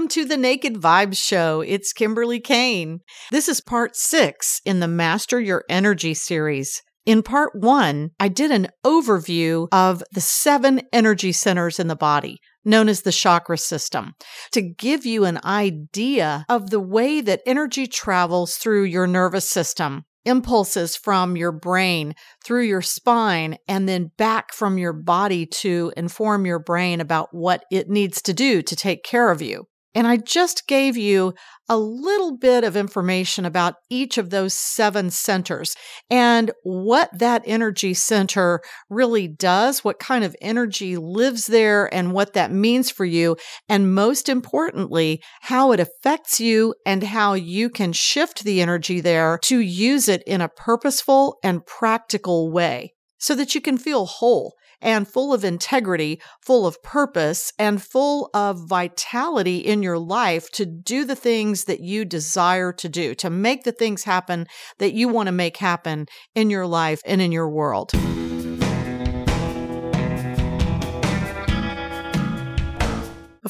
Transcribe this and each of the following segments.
Welcome to the Naked Vibes Show. It's Kimberly Cain. This is part six in the Master Your Energy series. In part one, I did an overview of the seven energy centers in the body, known as the chakra system, to give you an idea of the way that energy travels through your nervous system. Impulses from your brain through your spine and then back from your body to inform your brain about what it needs to do to take care of you. And I just gave you a little bit of information about each of those seven centers and what that energy center really does, what kind of energy lives there, and what that means for you. And most importantly, how it affects you and how you can shift the energy there to use it in a purposeful and practical way so that you can feel whole and full of integrity, full of purpose, and full of vitality in your life to do the things that you desire to do, to make the things happen that you want to make happen in your life and in your world.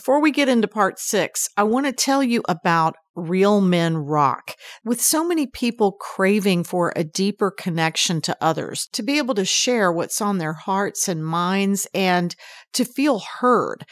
Before we get into part six, I want to tell you about Real Men Rock. With so many people craving for a deeper connection to others, to be able to share what's on their hearts and minds and to feel heard.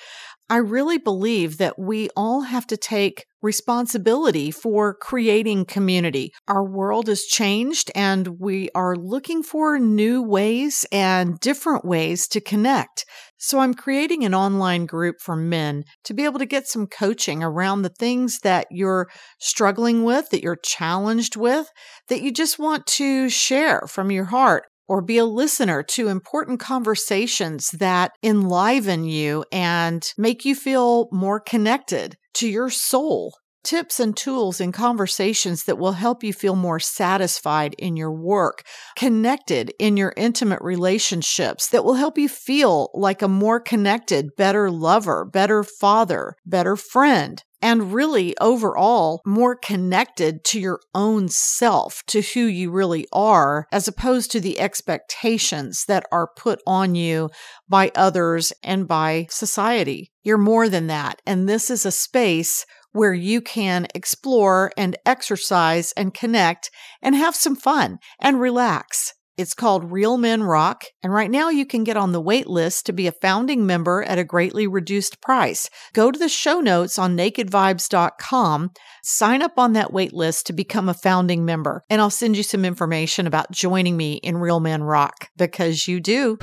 I really believe that we all have to take responsibility for creating community. Our world has changed and we are looking for new ways and different ways to connect. So I'm creating an online group for men to be able to get some coaching around the things that you're struggling with, that you're challenged with, that you just want to share from your heart or be a listener to important conversations that enliven you and make you feel more connected to your soul. Tips and tools and conversations that will help you feel more satisfied in your work, connected in your intimate relationships, that will help you feel like a more connected, better lover, better father, better friend, and really overall more connected to your own self, to who you really are, as opposed to the expectations that are put on you by others and by society. You're more than that. And this is a space where you can explore and exercise and connect and have some fun and relax. It's called Real Men Rock, and right now you can get on the wait list to be a founding member at a greatly reduced price. Go to the show notes on nakedvibes.com, sign up on that wait list to become a founding member, and I'll send you some information about joining me in Real Men Rock because you do.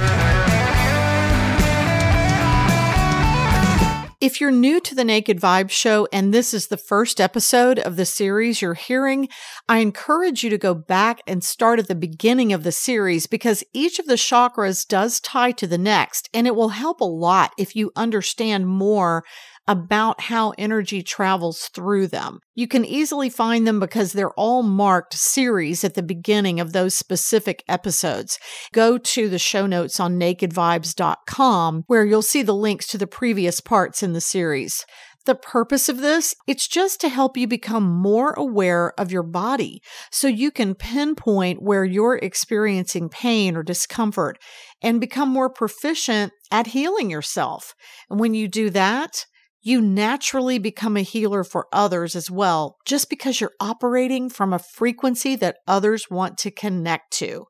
If you're new to the Naked Vibe show and this is the first episode of the series you're hearing, I encourage you to go back and start at the beginning of the series because each of the chakras does tie to the next and it will help a lot if you understand more about how energy travels through them. You can easily find them because they're all marked series at the beginning of those specific episodes. Go to the show notes on nakedvibes.com where you'll see the links to the previous parts in the series. The purpose of this, it's just to help you become more aware of your body so you can pinpoint where you're experiencing pain or discomfort and become more proficient at healing yourself. And when you do that, you naturally become a healer for others as well, just because you're operating from a frequency that others want to connect to.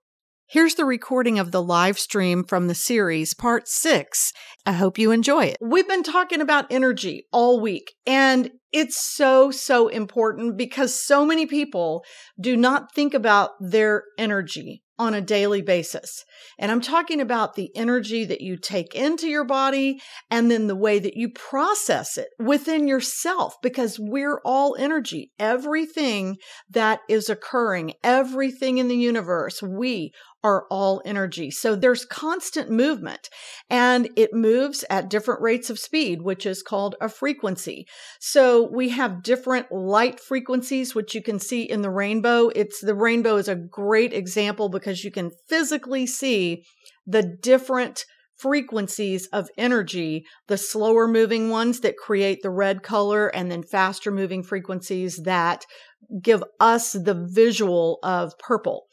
Here's the recording of the live stream from the series, part six. I hope you enjoy it. We've been talking about energy all week, and it's so, so important because so many people do not think about their energy on a daily basis. And I'm talking about the energy that you take into your body and then the way that you process it within yourself because we're all energy. Everything that is occurring, everything in the universe, we are all energy. So there's constant movement and it moves at different rates of speed, which is called a frequency. So we have different light frequencies, which you can see in the rainbow. It's the rainbow is a great example because you can physically see the different frequencies of energy, the slower moving ones that create the red color, and then faster moving frequencies that give us the visual of purple.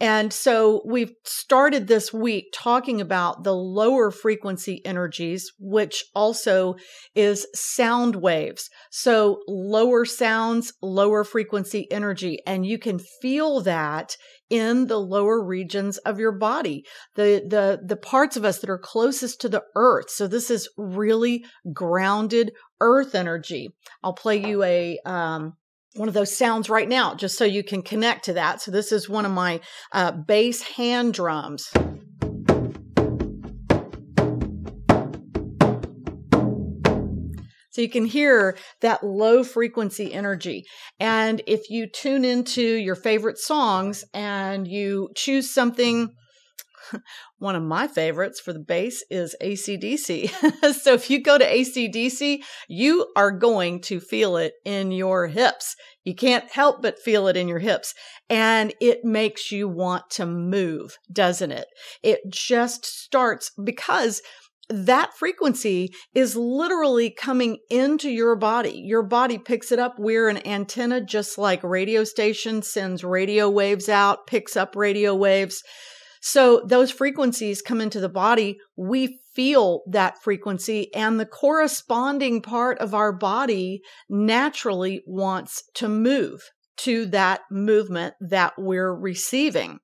And so we've started this week talking about the lower frequency energies, which also is sound waves. So lower sounds, lower frequency energy. And you can feel that in the lower regions of your body, the, the, the parts of us that are closest to the earth. So this is really grounded earth energy. I'll play you a, um, one of those sounds right now, just so you can connect to that. So this is one of my uh, bass hand drums. So you can hear that low frequency energy. And if you tune into your favorite songs and you choose something one of my favorites for the bass is ACDC. so if you go to ACDC, you are going to feel it in your hips. You can't help but feel it in your hips. And it makes you want to move, doesn't it? It just starts because that frequency is literally coming into your body. Your body picks it up. We're an antenna, just like radio station sends radio waves out, picks up radio waves. So those frequencies come into the body. We feel that frequency and the corresponding part of our body naturally wants to move to that movement that we're receiving.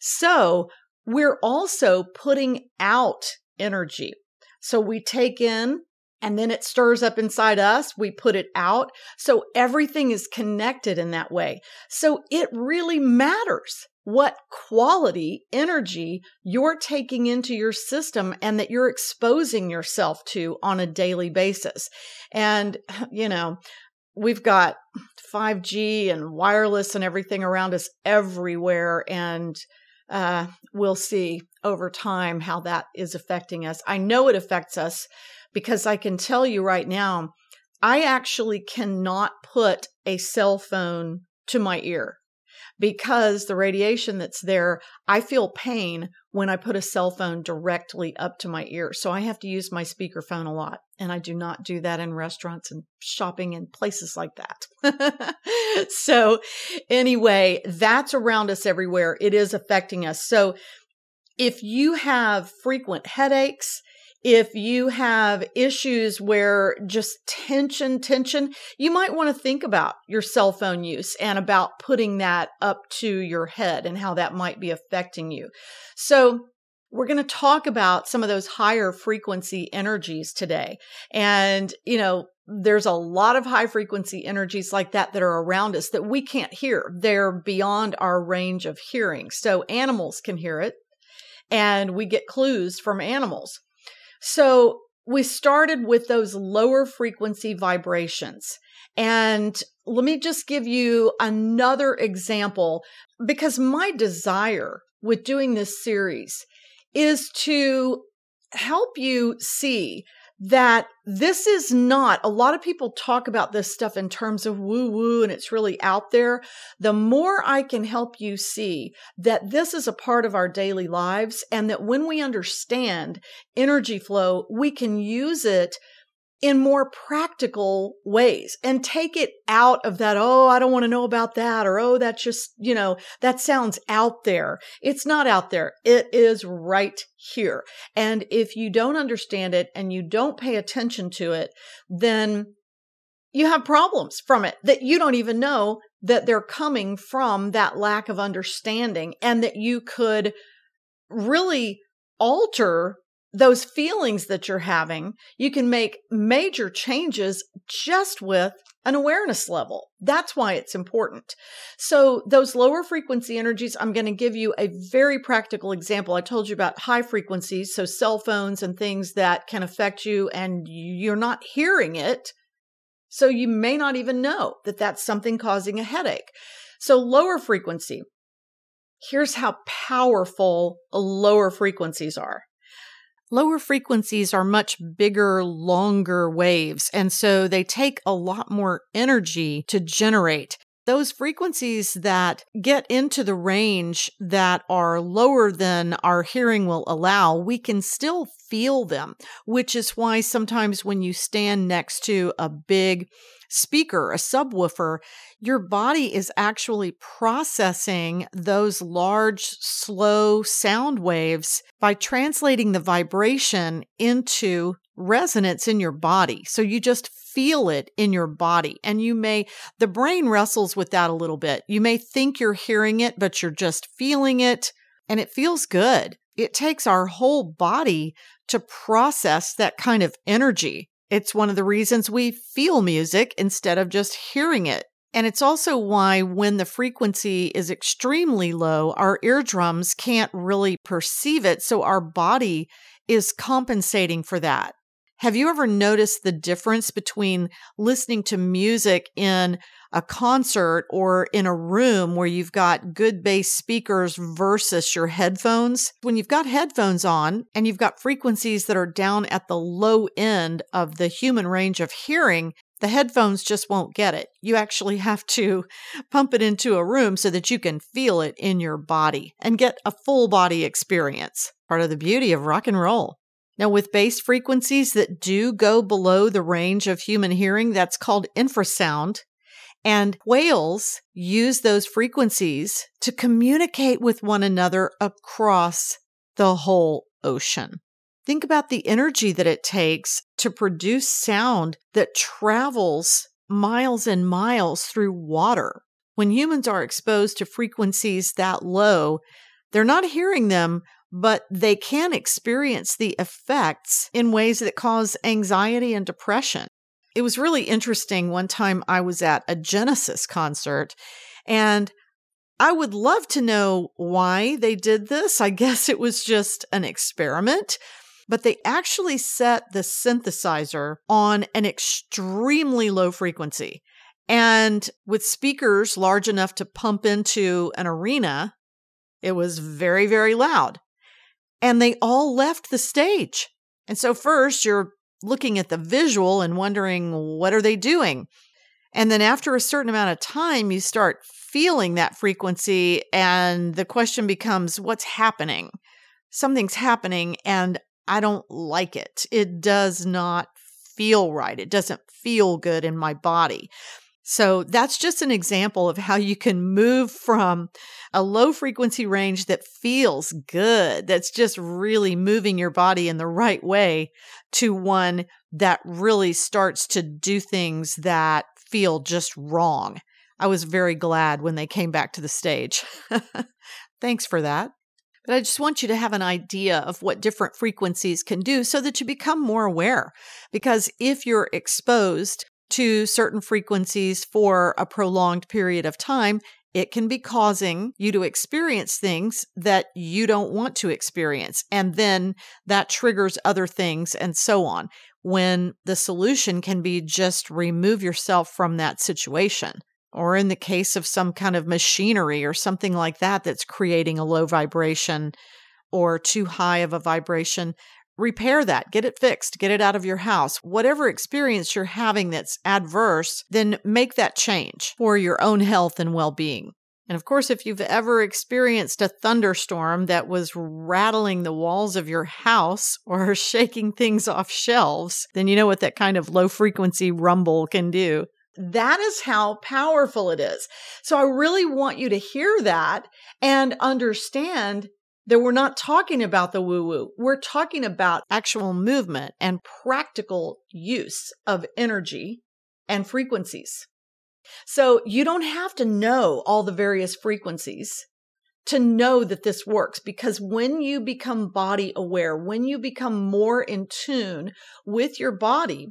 So we're also putting out energy. So we take in and then it stirs up inside us. We put it out. So everything is connected in that way. So it really matters what quality energy you're taking into your system and that you're exposing yourself to on a daily basis. And, you know, we've got 5G and wireless and everything around us everywhere. And uh, we'll see over time how that is affecting us. I know it affects us because I can tell you right now, I actually cannot put a cell phone to my ear because the radiation that's there, I feel pain when I put a cell phone directly up to my ear. So I have to use my speakerphone a lot. And I do not do that in restaurants and shopping and places like that. so anyway, that's around us everywhere. It is affecting us. So if you have frequent headaches, if you have issues where just tension, tension, you might want to think about your cell phone use and about putting that up to your head and how that might be affecting you. So, we're going to talk about some of those higher frequency energies today. And, you know, there's a lot of high frequency energies like that that are around us that we can't hear. They're beyond our range of hearing. So animals can hear it and we get clues from animals. So we started with those lower frequency vibrations. And let me just give you another example because my desire with doing this series is to help you see that this is not a lot of people talk about this stuff in terms of woo woo and it's really out there. The more I can help you see that this is a part of our daily lives and that when we understand energy flow, we can use it in more practical ways and take it out of that, oh, I don't want to know about that, or oh, that's just, you know, that sounds out there. It's not out there. It is right here. And if you don't understand it and you don't pay attention to it, then you have problems from it that you don't even know that they're coming from that lack of understanding and that you could really alter those feelings that you're having, you can make major changes just with an awareness level. That's why it's important. So those lower frequency energies, I'm going to give you a very practical example. I told you about high frequencies, so cell phones and things that can affect you and you're not hearing it. So you may not even know that that's something causing a headache. So lower frequency. Here's how powerful lower frequencies are. Lower frequencies are much bigger, longer waves, and so they take a lot more energy to generate. Those frequencies that get into the range that are lower than our hearing will allow, we can still feel them, which is why sometimes when you stand next to a big speaker, a subwoofer, your body is actually processing those large, slow sound waves by translating the vibration into resonance in your body. So you just feel it in your body. And you may, the brain wrestles with that a little bit. You may think you're hearing it, but you're just feeling it and it feels good. It takes our whole body to process that kind of energy. It's one of the reasons we feel music instead of just hearing it. And it's also why, when the frequency is extremely low, our eardrums can't really perceive it. So our body is compensating for that. Have you ever noticed the difference between listening to music in a concert or in a room where you've got good bass speakers versus your headphones? When you've got headphones on and you've got frequencies that are down at the low end of the human range of hearing, the headphones just won't get it. You actually have to pump it into a room so that you can feel it in your body and get a full body experience. Part of the beauty of rock and roll. Now, with bass frequencies that do go below the range of human hearing, that's called infrasound. And whales use those frequencies to communicate with one another across the whole ocean. Think about the energy that it takes to produce sound that travels miles and miles through water. When humans are exposed to frequencies that low, they're not hearing them but they can experience the effects in ways that cause anxiety and depression. It was really interesting. One time I was at a Genesis concert and I would love to know why they did this. I guess it was just an experiment, but they actually set the synthesizer on an extremely low frequency. And with speakers large enough to pump into an arena, it was very, very loud and they all left the stage. And so, first, you're looking at the visual and wondering, what are they doing? And then, after a certain amount of time, you start feeling that frequency, and the question becomes, what's happening? Something's happening, and I don't like it. It does not feel right. It doesn't feel good in my body. So that's just an example of how you can move from a low frequency range that feels good, that's just really moving your body in the right way, to one that really starts to do things that feel just wrong. I was very glad when they came back to the stage. Thanks for that. But I just want you to have an idea of what different frequencies can do so that you become more aware. Because if you're exposed to certain frequencies for a prolonged period of time, it can be causing you to experience things that you don't want to experience. And then that triggers other things and so on. When the solution can be just remove yourself from that situation. Or in the case of some kind of machinery or something like that that's creating a low vibration or too high of a vibration, repair that, get it fixed, get it out of your house. Whatever experience you're having that's adverse, then make that change for your own health and well being. And of course, if you've ever experienced a thunderstorm that was rattling the walls of your house or shaking things off shelves, then you know what that kind of low frequency rumble can do. That is how powerful it is. So I really want you to hear that and understand that we're not talking about the woo woo. We're talking about actual movement and practical use of energy and frequencies. So you don't have to know all the various frequencies to know that this works because when you become body aware, when you become more in tune with your body,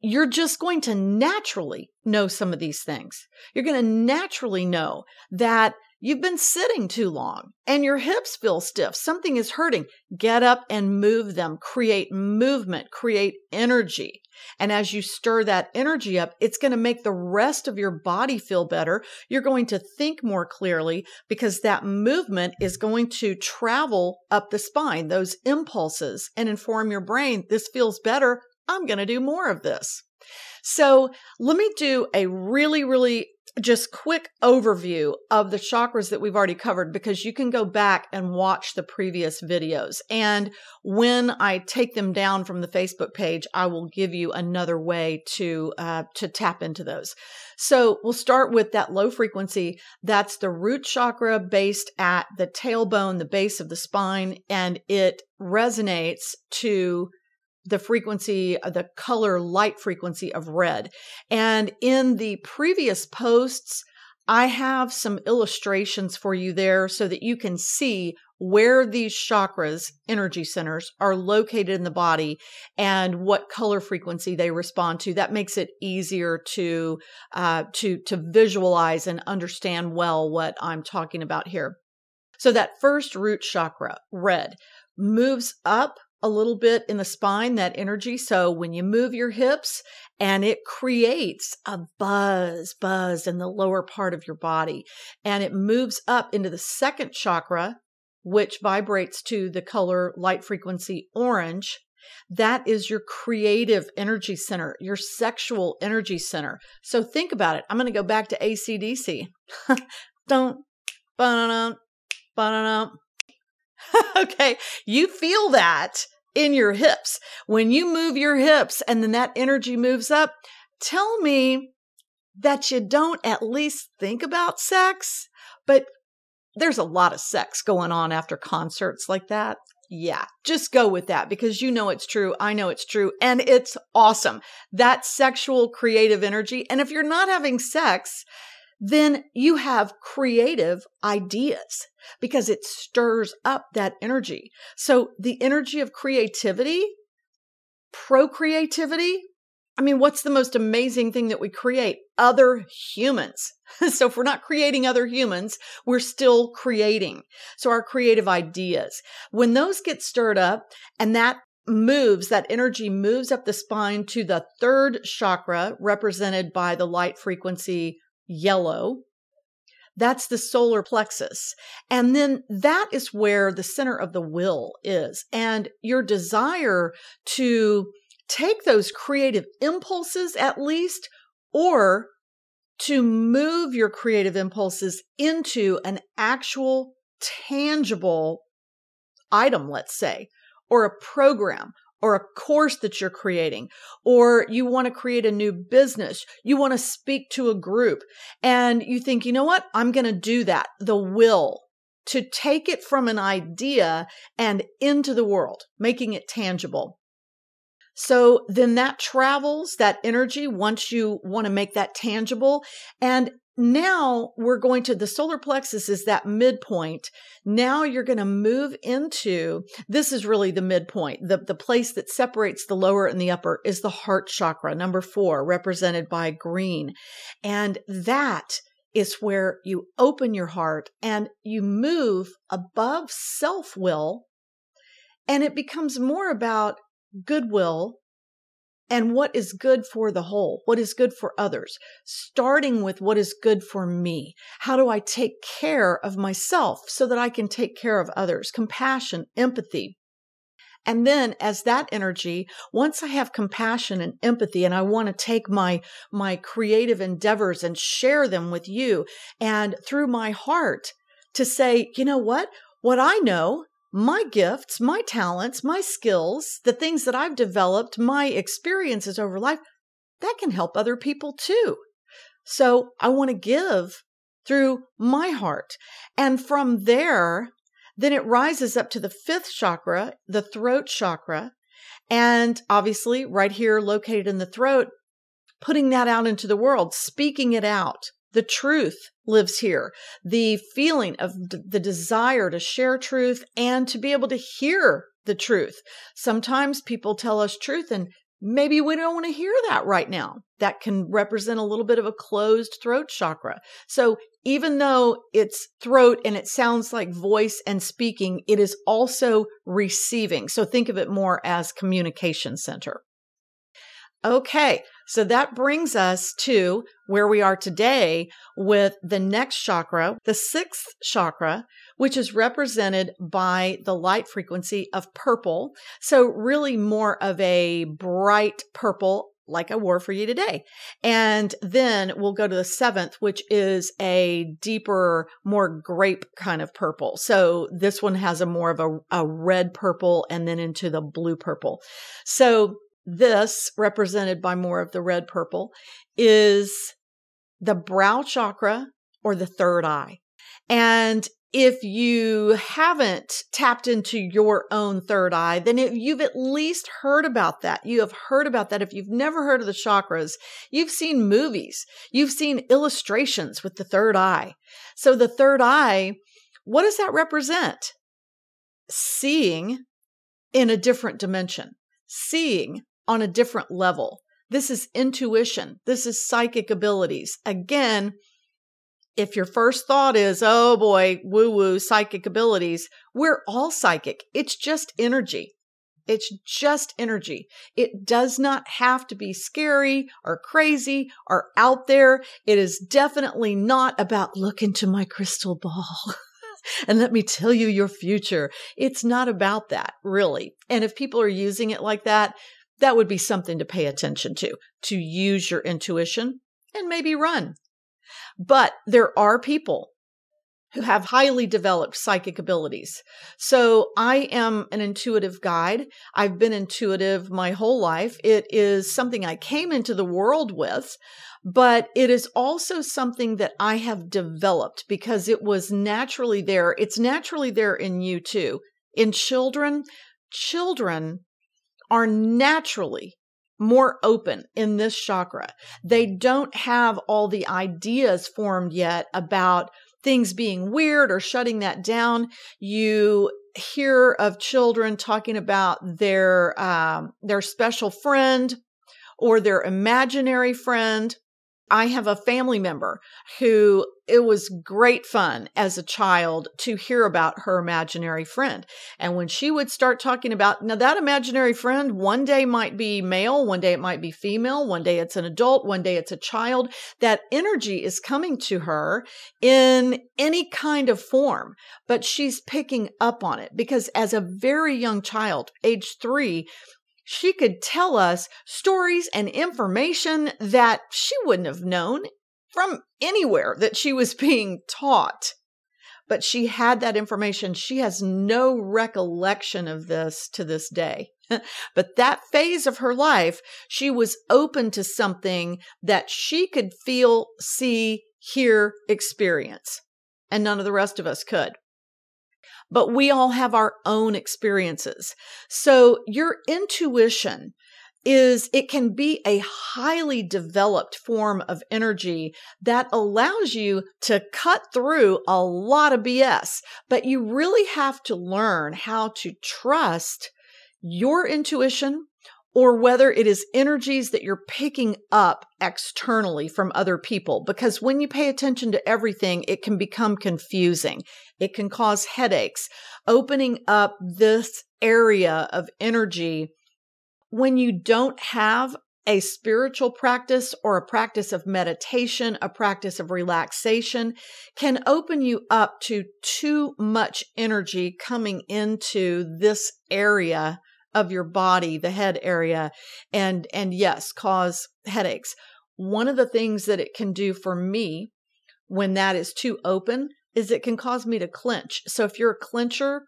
you're just going to naturally know some of these things. You're going to naturally know that You've been sitting too long and your hips feel stiff. Something is hurting. Get up and move them. Create movement, create energy. And as you stir that energy up, it's going to make the rest of your body feel better. You're going to think more clearly because that movement is going to travel up the spine, those impulses, and inform your brain this feels better. I'm going to do more of this. So let me do a really, really just quick overview of the chakras that we've already covered because you can go back and watch the previous videos. And when I take them down from the Facebook page, I will give you another way to uh, to tap into those. So we'll start with that low frequency. That's the root chakra based at the tailbone, the base of the spine, and it resonates to the frequency, uh, the color light frequency of red. And in the previous posts, I have some illustrations for you there so that you can see where these chakras, energy centers, are located in the body and what color frequency they respond to. That makes it easier to uh, to to visualize and understand well what I'm talking about here. So that first root chakra, red, moves up a little bit in the spine, that energy. So when you move your hips and it creates a buzz, buzz in the lower part of your body and it moves up into the second chakra, which vibrates to the color light frequency orange. That is your creative energy center, your sexual energy center. So think about it. I'm going to go back to ACDC. Don't, ba-da-dum, ba-da-dum. okay, you feel that in your hips. When you move your hips and then that energy moves up, tell me that you don't at least think about sex, but there's a lot of sex going on after concerts like that. Yeah, just go with that because you know it's true. I know it's true. And it's awesome. That sexual creative energy. And if you're not having sex, then you have creative ideas because it stirs up that energy. So the energy of creativity, procreativity, I mean, what's the most amazing thing that we create? Other humans. so if we're not creating other humans, we're still creating. So our creative ideas, when those get stirred up and that moves, that energy moves up the spine to the third chakra represented by the light frequency yellow. That's the solar plexus. And then that is where the center of the will is. And your desire to take those creative impulses at least, or to move your creative impulses into an actual tangible item, let's say, or a program or a course that you're creating, or you want to create a new business, you want to speak to a group, and you think, you know what, I'm going to do that. The will to take it from an idea and into the world, making it tangible. So then that travels that energy once you want to make that tangible. And now we're going to the solar plexus is that midpoint. Now you're going to move into this is really the midpoint. The, the place that separates the lower and the upper is the heart chakra, number four, represented by green. And that is where you open your heart and you move above self will. And it becomes more about goodwill and what is good for the whole, what is good for others, starting with what is good for me. How do I take care of myself so that I can take care of others? Compassion, empathy. And then as that energy, once I have compassion and empathy and I want to take my, my creative endeavors and share them with you and through my heart to say, you know what? What I know my gifts, my talents, my skills, the things that I've developed, my experiences over life, that can help other people too. So I want to give through my heart. And from there, then it rises up to the fifth chakra, the throat chakra. And obviously, right here, located in the throat, putting that out into the world, speaking it out, the truth lives here. The feeling of d- the desire to share truth and to be able to hear the truth. Sometimes people tell us truth and maybe we don't want to hear that right now. That can represent a little bit of a closed throat chakra. So even though it's throat and it sounds like voice and speaking, it is also receiving. So think of it more as communication center. Okay, so that brings us to where we are today with the next chakra, the sixth chakra, which is represented by the light frequency of purple. So, really more of a bright purple, like I wore for you today. And then we'll go to the seventh, which is a deeper, more grape kind of purple. So this one has a more of a, a red purple and then into the blue purple. So this represented by more of the red purple is the brow chakra or the third eye. And if you haven't tapped into your own third eye, then it, you've at least heard about that. You have heard about that. If you've never heard of the chakras, you've seen movies, you've seen illustrations with the third eye. So the third eye, what does that represent? Seeing in a different dimension, seeing on a different level. This is intuition. This is psychic abilities. Again, if your first thought is, oh boy, woo woo, psychic abilities, we're all psychic. It's just energy. It's just energy. It does not have to be scary or crazy or out there. It is definitely not about look into my crystal ball. and let me tell you your future. It's not about that, really. And if people are using it like that, that would be something to pay attention to, to use your intuition and maybe run. But there are people who have highly developed psychic abilities. So I am an intuitive guide. I've been intuitive my whole life. It is something I came into the world with, but it is also something that I have developed because it was naturally there. It's naturally there in you too. In children, children are naturally more open in this chakra. They don't have all the ideas formed yet about things being weird or shutting that down. You hear of children talking about their um, their special friend or their imaginary friend I have a family member who it was great fun as a child to hear about her imaginary friend. And when she would start talking about, now that imaginary friend one day might be male, one day it might be female, one day it's an adult, one day it's a child, that energy is coming to her in any kind of form, but she's picking up on it because as a very young child, age three, she could tell us stories and information that she wouldn't have known from anywhere that she was being taught. But she had that information. She has no recollection of this to this day. but that phase of her life, she was open to something that she could feel, see, hear, experience. And none of the rest of us could but we all have our own experiences. So your intuition is it can be a highly developed form of energy that allows you to cut through a lot of BS, but you really have to learn how to trust your intuition or whether it is energies that you're picking up externally from other people. Because when you pay attention to everything, it can become confusing. It can cause headaches. Opening up this area of energy when you don't have a spiritual practice or a practice of meditation, a practice of relaxation can open you up to too much energy coming into this area of your body, the head area, and, and yes, cause headaches. One of the things that it can do for me when that is too open is it can cause me to clench. So if you're a clencher,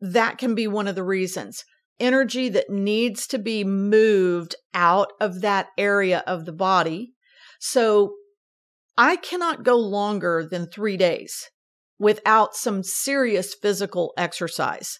that can be one of the reasons. Energy that needs to be moved out of that area of the body. So I cannot go longer than three days without some serious physical exercise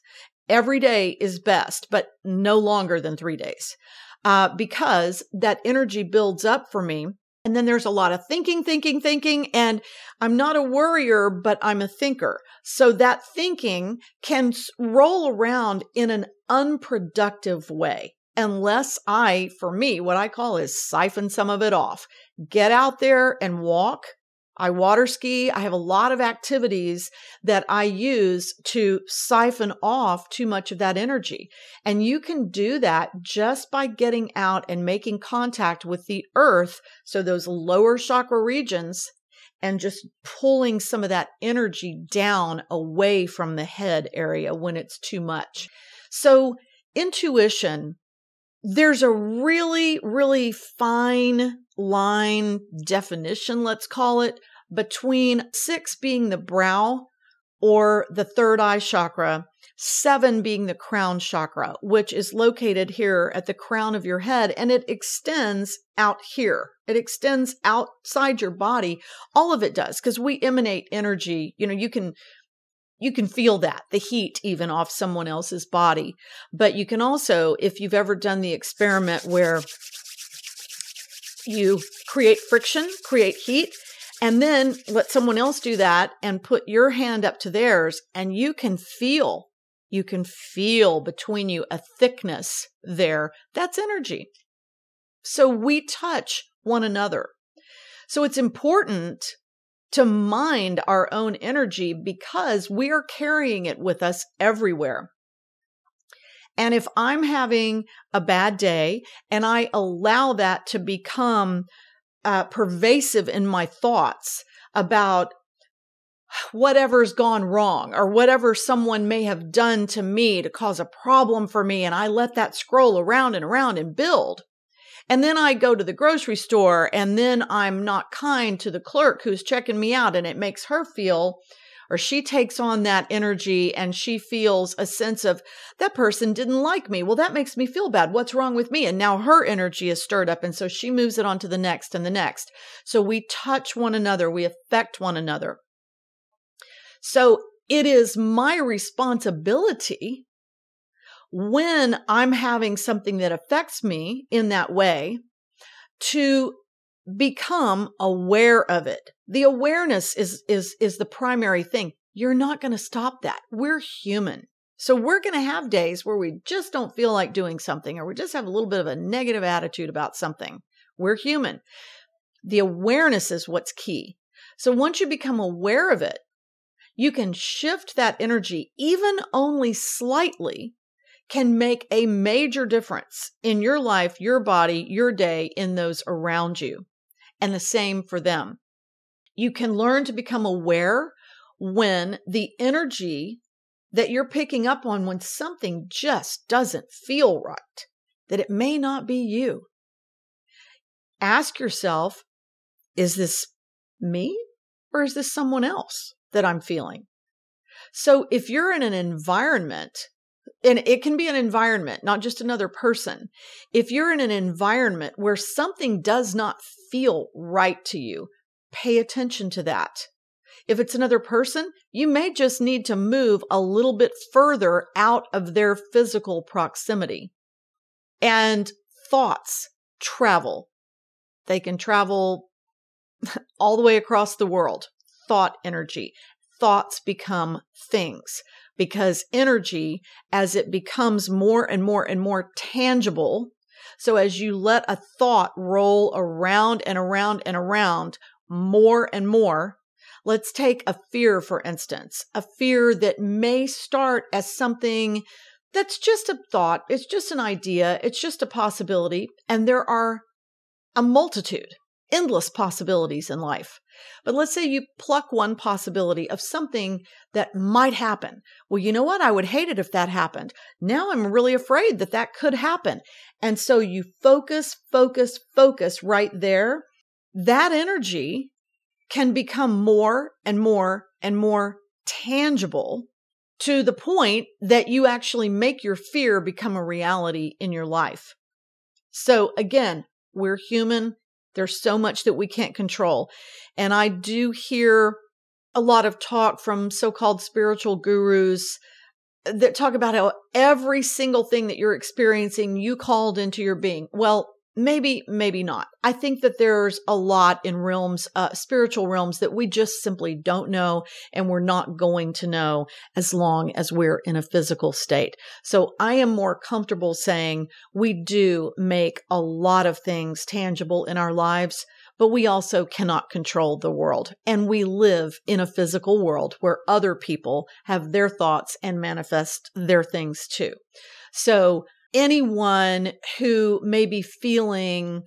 every day is best, but no longer than three days uh, because that energy builds up for me. And then there's a lot of thinking, thinking, thinking. And I'm not a worrier, but I'm a thinker. So that thinking can roll around in an unproductive way unless I, for me, what I call is siphon some of it off. Get out there and walk I water ski. I have a lot of activities that I use to siphon off too much of that energy. And you can do that just by getting out and making contact with the earth. So those lower chakra regions and just pulling some of that energy down away from the head area when it's too much. So intuition there's a really, really fine line definition, let's call it, between six being the brow or the third eye chakra, seven being the crown chakra, which is located here at the crown of your head and it extends out here. It extends outside your body. All of it does because we emanate energy. You know, you can you can feel that the heat even off someone else's body. But you can also if you've ever done the experiment where you create friction create heat and then let someone else do that and put your hand up to theirs and you can feel you can feel between you a thickness there. That's energy. So we touch one another. So it's important to mind our own energy because we are carrying it with us everywhere. And if I'm having a bad day and I allow that to become uh, pervasive in my thoughts about whatever's gone wrong or whatever someone may have done to me to cause a problem for me, and I let that scroll around and around and build, and then I go to the grocery store and then I'm not kind to the clerk who's checking me out and it makes her feel or she takes on that energy and she feels a sense of that person didn't like me. Well, that makes me feel bad. What's wrong with me? And now her energy is stirred up. And so she moves it on to the next and the next. So we touch one another, we affect one another. So it is my responsibility when I'm having something that affects me in that way to become aware of it. The awareness is is is the primary thing. You're not going to stop that. We're human. So we're going to have days where we just don't feel like doing something or we just have a little bit of a negative attitude about something. We're human. The awareness is what's key. So once you become aware of it, you can shift that energy even only slightly can make a major difference in your life, your body, your day, in those around you. And the same for them. You can learn to become aware when the energy that you're picking up on when something just doesn't feel right, that it may not be you. Ask yourself, is this me or is this someone else that I'm feeling? So if you're in an environment and it can be an environment, not just another person. If you're in an environment where something does not feel right to you, pay attention to that. If it's another person, you may just need to move a little bit further out of their physical proximity. And thoughts travel. They can travel all the way across the world. Thought energy. Thoughts become things because energy, as it becomes more and more and more tangible, so as you let a thought roll around and around and around more and more, let's take a fear, for instance, a fear that may start as something that's just a thought, it's just an idea, it's just a possibility, and there are a multitude, endless possibilities in life. But let's say you pluck one possibility of something that might happen. Well, you know what? I would hate it if that happened. Now I'm really afraid that that could happen. And so you focus, focus, focus right there. That energy can become more and more and more tangible to the point that you actually make your fear become a reality in your life. So again, we're human. There's so much that we can't control. And I do hear a lot of talk from so called spiritual gurus that talk about how every single thing that you're experiencing, you called into your being. Well, maybe, maybe not. I think that there's a lot in realms, uh, spiritual realms that we just simply don't know and we're not going to know as long as we're in a physical state. So I am more comfortable saying we do make a lot of things tangible in our lives but we also cannot control the world. And we live in a physical world where other people have their thoughts and manifest their things too. So anyone who may be feeling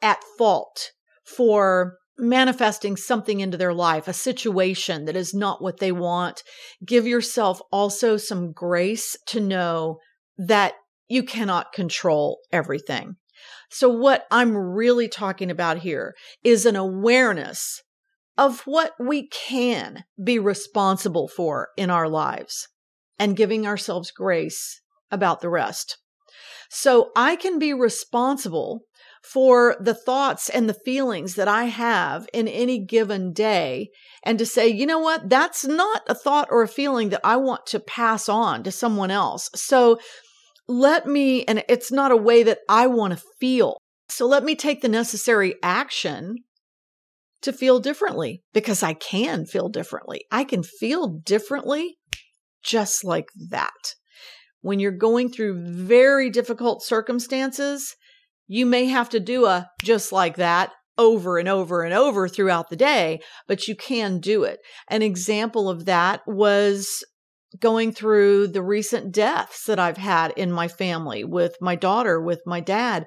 at fault for manifesting something into their life, a situation that is not what they want, give yourself also some grace to know that you cannot control everything. So, what I'm really talking about here is an awareness of what we can be responsible for in our lives and giving ourselves grace about the rest. So, I can be responsible for the thoughts and the feelings that I have in any given day and to say, you know what? That's not a thought or a feeling that I want to pass on to someone else. So let me, and it's not a way that I want to feel. So let me take the necessary action to feel differently because I can feel differently. I can feel differently just like that. When you're going through very difficult circumstances, you may have to do a just like that over and over and over throughout the day, but you can do it. An example of that was going through the recent deaths that I've had in my family with my daughter, with my dad.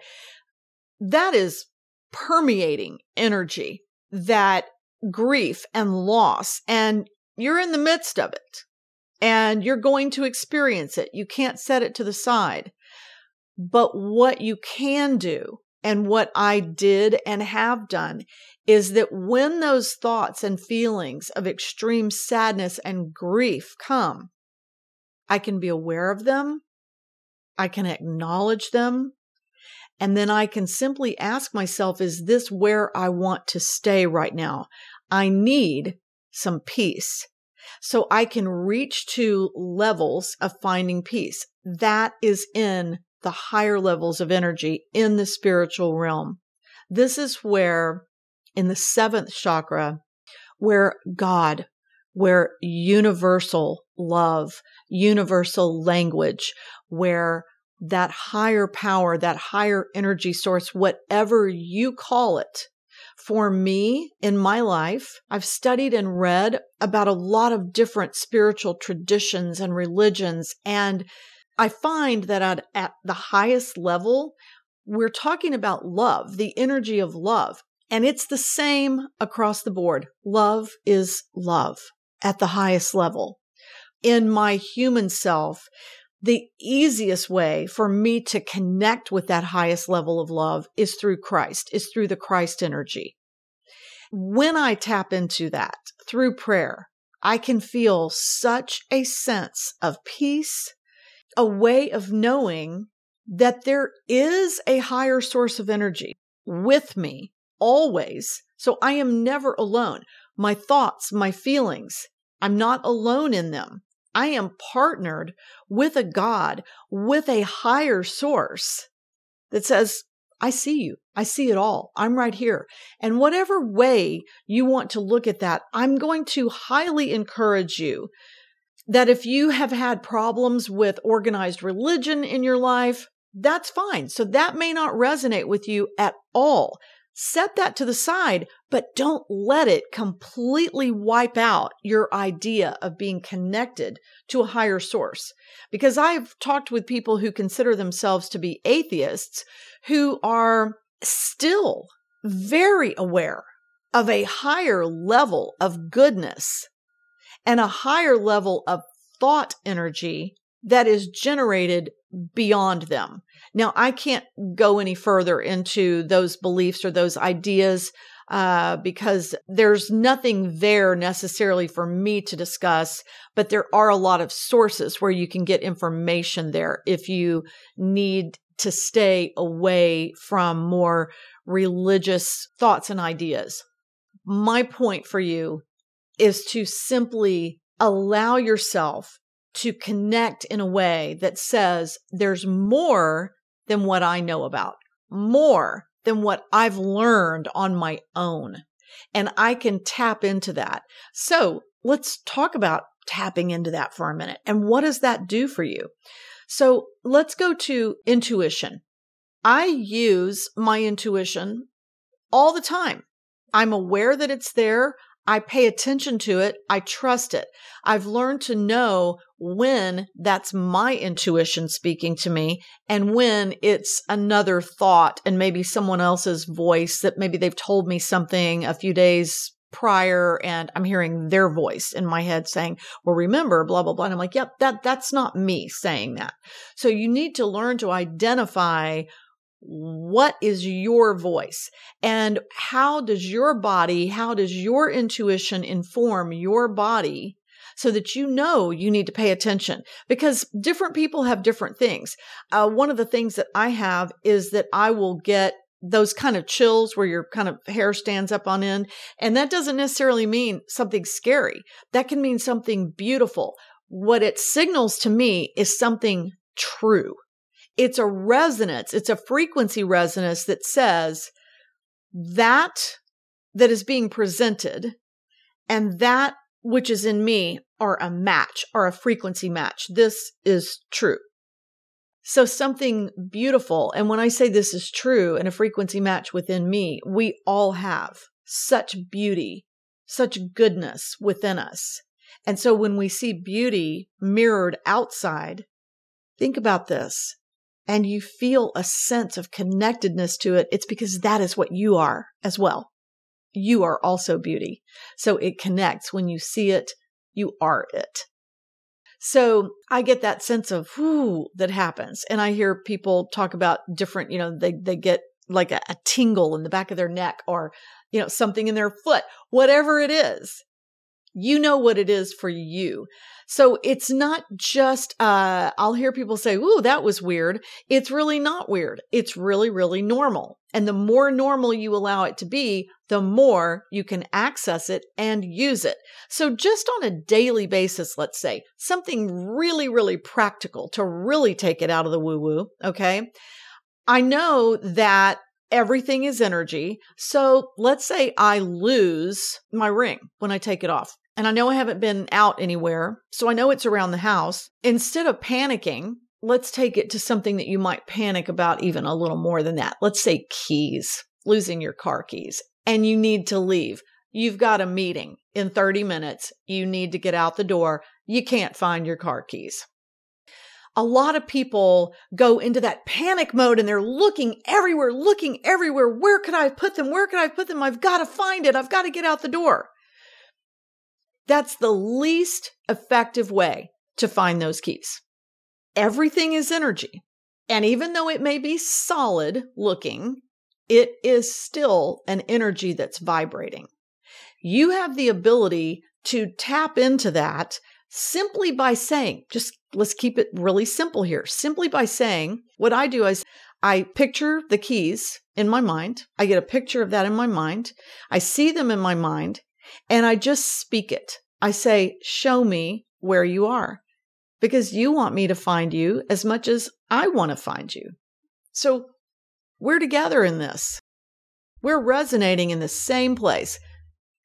That is permeating energy, that grief and loss, and you're in the midst of it and you're going to experience it. You can't set it to the side. But what you can do and what I did and have done is that when those thoughts and feelings of extreme sadness and grief come, I can be aware of them. I can acknowledge them. And then I can simply ask myself, is this where I want to stay right now? I need some peace. So I can reach to levels of finding peace. That is in the higher levels of energy in the spiritual realm. This is where, in the seventh chakra, where God, where universal love, universal language, where that higher power, that higher energy source, whatever you call it, for me in my life, I've studied and read about a lot of different spiritual traditions and religions, and I find that at, at the highest level, we're talking about love, the energy of love. And it's the same across the board. Love is love at the highest level. In my human self, the easiest way for me to connect with that highest level of love is through Christ, is through the Christ energy. When I tap into that through prayer, I can feel such a sense of peace a way of knowing that there is a higher source of energy with me always. So I am never alone. My thoughts, my feelings, I'm not alone in them. I am partnered with a God, with a higher source that says, I see you. I see it all. I'm right here. And whatever way you want to look at that, I'm going to highly encourage you that if you have had problems with organized religion in your life, that's fine. So that may not resonate with you at all. Set that to the side, but don't let it completely wipe out your idea of being connected to a higher source. Because I've talked with people who consider themselves to be atheists who are still very aware of a higher level of goodness and a higher level of thought energy that is generated beyond them. Now, I can't go any further into those beliefs or those ideas uh, because there's nothing there necessarily for me to discuss, but there are a lot of sources where you can get information there if you need to stay away from more religious thoughts and ideas. My point for you is to simply allow yourself to connect in a way that says there's more than what I know about, more than what I've learned on my own. And I can tap into that. So let's talk about tapping into that for a minute. And what does that do for you? So let's go to intuition. I use my intuition all the time. I'm aware that it's there. I pay attention to it. I trust it. I've learned to know when that's my intuition speaking to me and when it's another thought and maybe someone else's voice that maybe they've told me something a few days prior and I'm hearing their voice in my head saying, well, remember, blah, blah, blah. And I'm like, yep, that, that's not me saying that. So you need to learn to identify what is your voice and how does your body, how does your intuition inform your body so that you know you need to pay attention because different people have different things. Uh, one of the things that I have is that I will get those kind of chills where your kind of hair stands up on end. And that doesn't necessarily mean something scary. That can mean something beautiful. What it signals to me is something true. It's a resonance. It's a frequency resonance that says that that is being presented and that which is in me are a match, are a frequency match. This is true. So something beautiful. And when I say this is true and a frequency match within me, we all have such beauty, such goodness within us. And so when we see beauty mirrored outside, think about this and you feel a sense of connectedness to it. It's because that is what you are as well. You are also beauty. So it connects when you see it, you are it. So I get that sense of whoo that happens. And I hear people talk about different, you know, they, they get like a, a tingle in the back of their neck or, you know, something in their foot, whatever it is. You know what it is for you. So it's not just, uh, I'll hear people say, Ooh, that was weird. It's really not weird. It's really, really normal. And the more normal you allow it to be, the more you can access it and use it. So just on a daily basis, let's say something really, really practical to really take it out of the woo woo. Okay. I know that everything is energy. So let's say I lose my ring when I take it off and I know I haven't been out anywhere, so I know it's around the house. Instead of panicking, let's take it to something that you might panic about even a little more than that. Let's say keys, losing your car keys, and you need to leave. You've got a meeting in 30 minutes. You need to get out the door. You can't find your car keys. A lot of people go into that panic mode and they're looking everywhere, looking everywhere. Where could I put them? Where could I put them? I've got to find it. I've got to get out the door. That's the least effective way to find those keys. Everything is energy. And even though it may be solid looking, it is still an energy that's vibrating. You have the ability to tap into that simply by saying, just let's keep it really simple here. Simply by saying, what I do is I picture the keys in my mind. I get a picture of that in my mind. I see them in my mind and I just speak it. I say, Show me where you are, because you want me to find you as much as I want to find you. So we're together in this. We're resonating in the same place.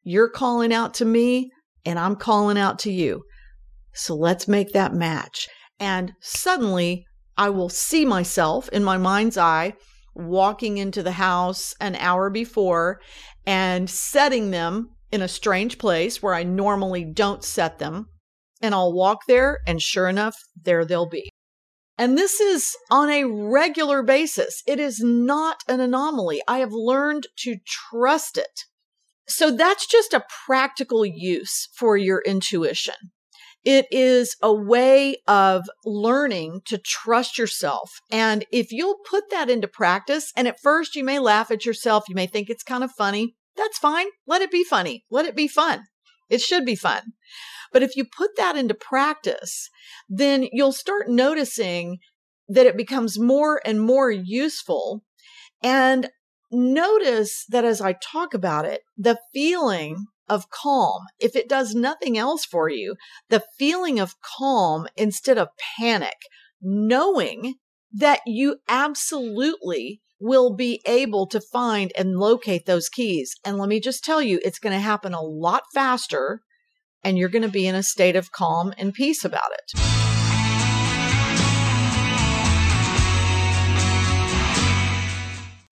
You're calling out to me, and I'm calling out to you. So let's make that match. And suddenly, I will see myself in my mind's eye walking into the house an hour before and setting them in a strange place where I normally don't set them. And I'll walk there, and sure enough, there they'll be. And this is on a regular basis. It is not an anomaly. I have learned to trust it. So that's just a practical use for your intuition. It is a way of learning to trust yourself. And if you'll put that into practice, and at first you may laugh at yourself, you may think it's kind of funny, that's fine. Let it be funny. Let it be fun. It should be fun. But if you put that into practice, then you'll start noticing that it becomes more and more useful. And notice that as I talk about it, the feeling of calm, if it does nothing else for you, the feeling of calm instead of panic, knowing that you absolutely will be able to find and locate those keys. And let me just tell you, it's going to happen a lot faster and you're going to be in a state of calm and peace about it.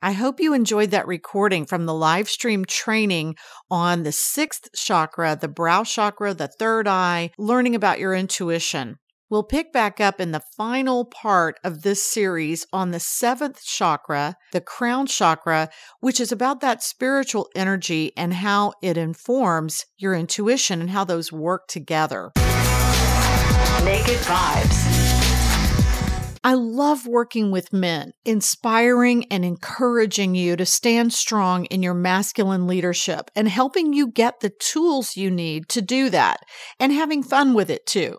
I hope you enjoyed that recording from the live stream training on the sixth chakra, the brow chakra, the third eye, learning about your intuition. We'll pick back up in the final part of this series on the seventh chakra, the crown chakra, which is about that spiritual energy and how it informs your intuition and how those work together. Naked Vibes. I love working with men, inspiring and encouraging you to stand strong in your masculine leadership and helping you get the tools you need to do that and having fun with it too.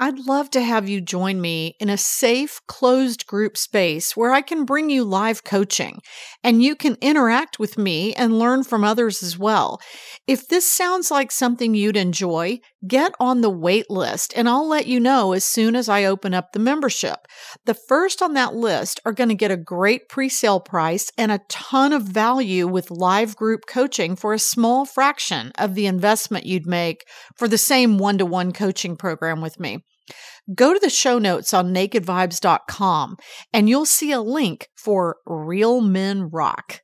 I'd love to have you join me in a safe, closed group space where I can bring you live coaching and you can interact with me and learn from others as well. If this sounds like something you'd enjoy, get on the wait list and I'll let you know as soon as I open up the membership. The first on that list are going to get a great pre sale price and a ton of value with live group coaching for a small fraction of the investment you'd make for the same one to one coaching program with me go to the show notes on nakedvibes.com and you'll see a link for Real Men Rock.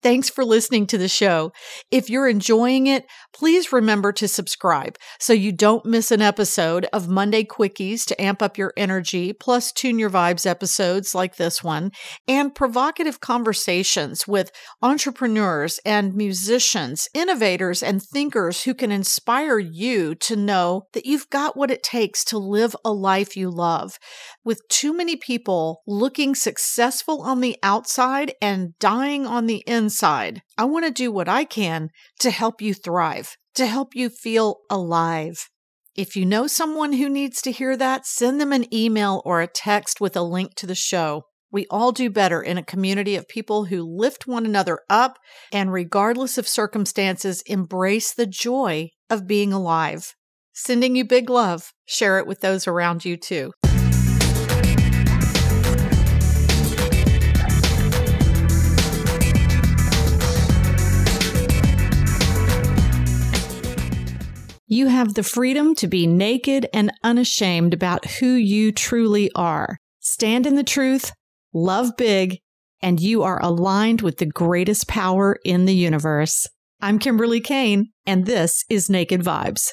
Thanks for listening to the show. If you're enjoying it, please remember to subscribe so you don't miss an episode of Monday Quickies to amp up your energy, plus Tune Your Vibes episodes like this one, and provocative conversations with entrepreneurs and musicians, innovators, and thinkers who can inspire you to know that you've got what it takes to live a life you love. With too many people looking successful on the outside and dying on the inside. I want to do what I can to help you thrive, to help you feel alive. If you know someone who needs to hear that, send them an email or a text with a link to the show. We all do better in a community of people who lift one another up and, regardless of circumstances, embrace the joy of being alive. Sending you big love. Share it with those around you too. You have the freedom to be naked and unashamed about who you truly are. Stand in the truth, love big, and you are aligned with the greatest power in the universe. I'm Kimberly Cain, and this is Naked Vibes.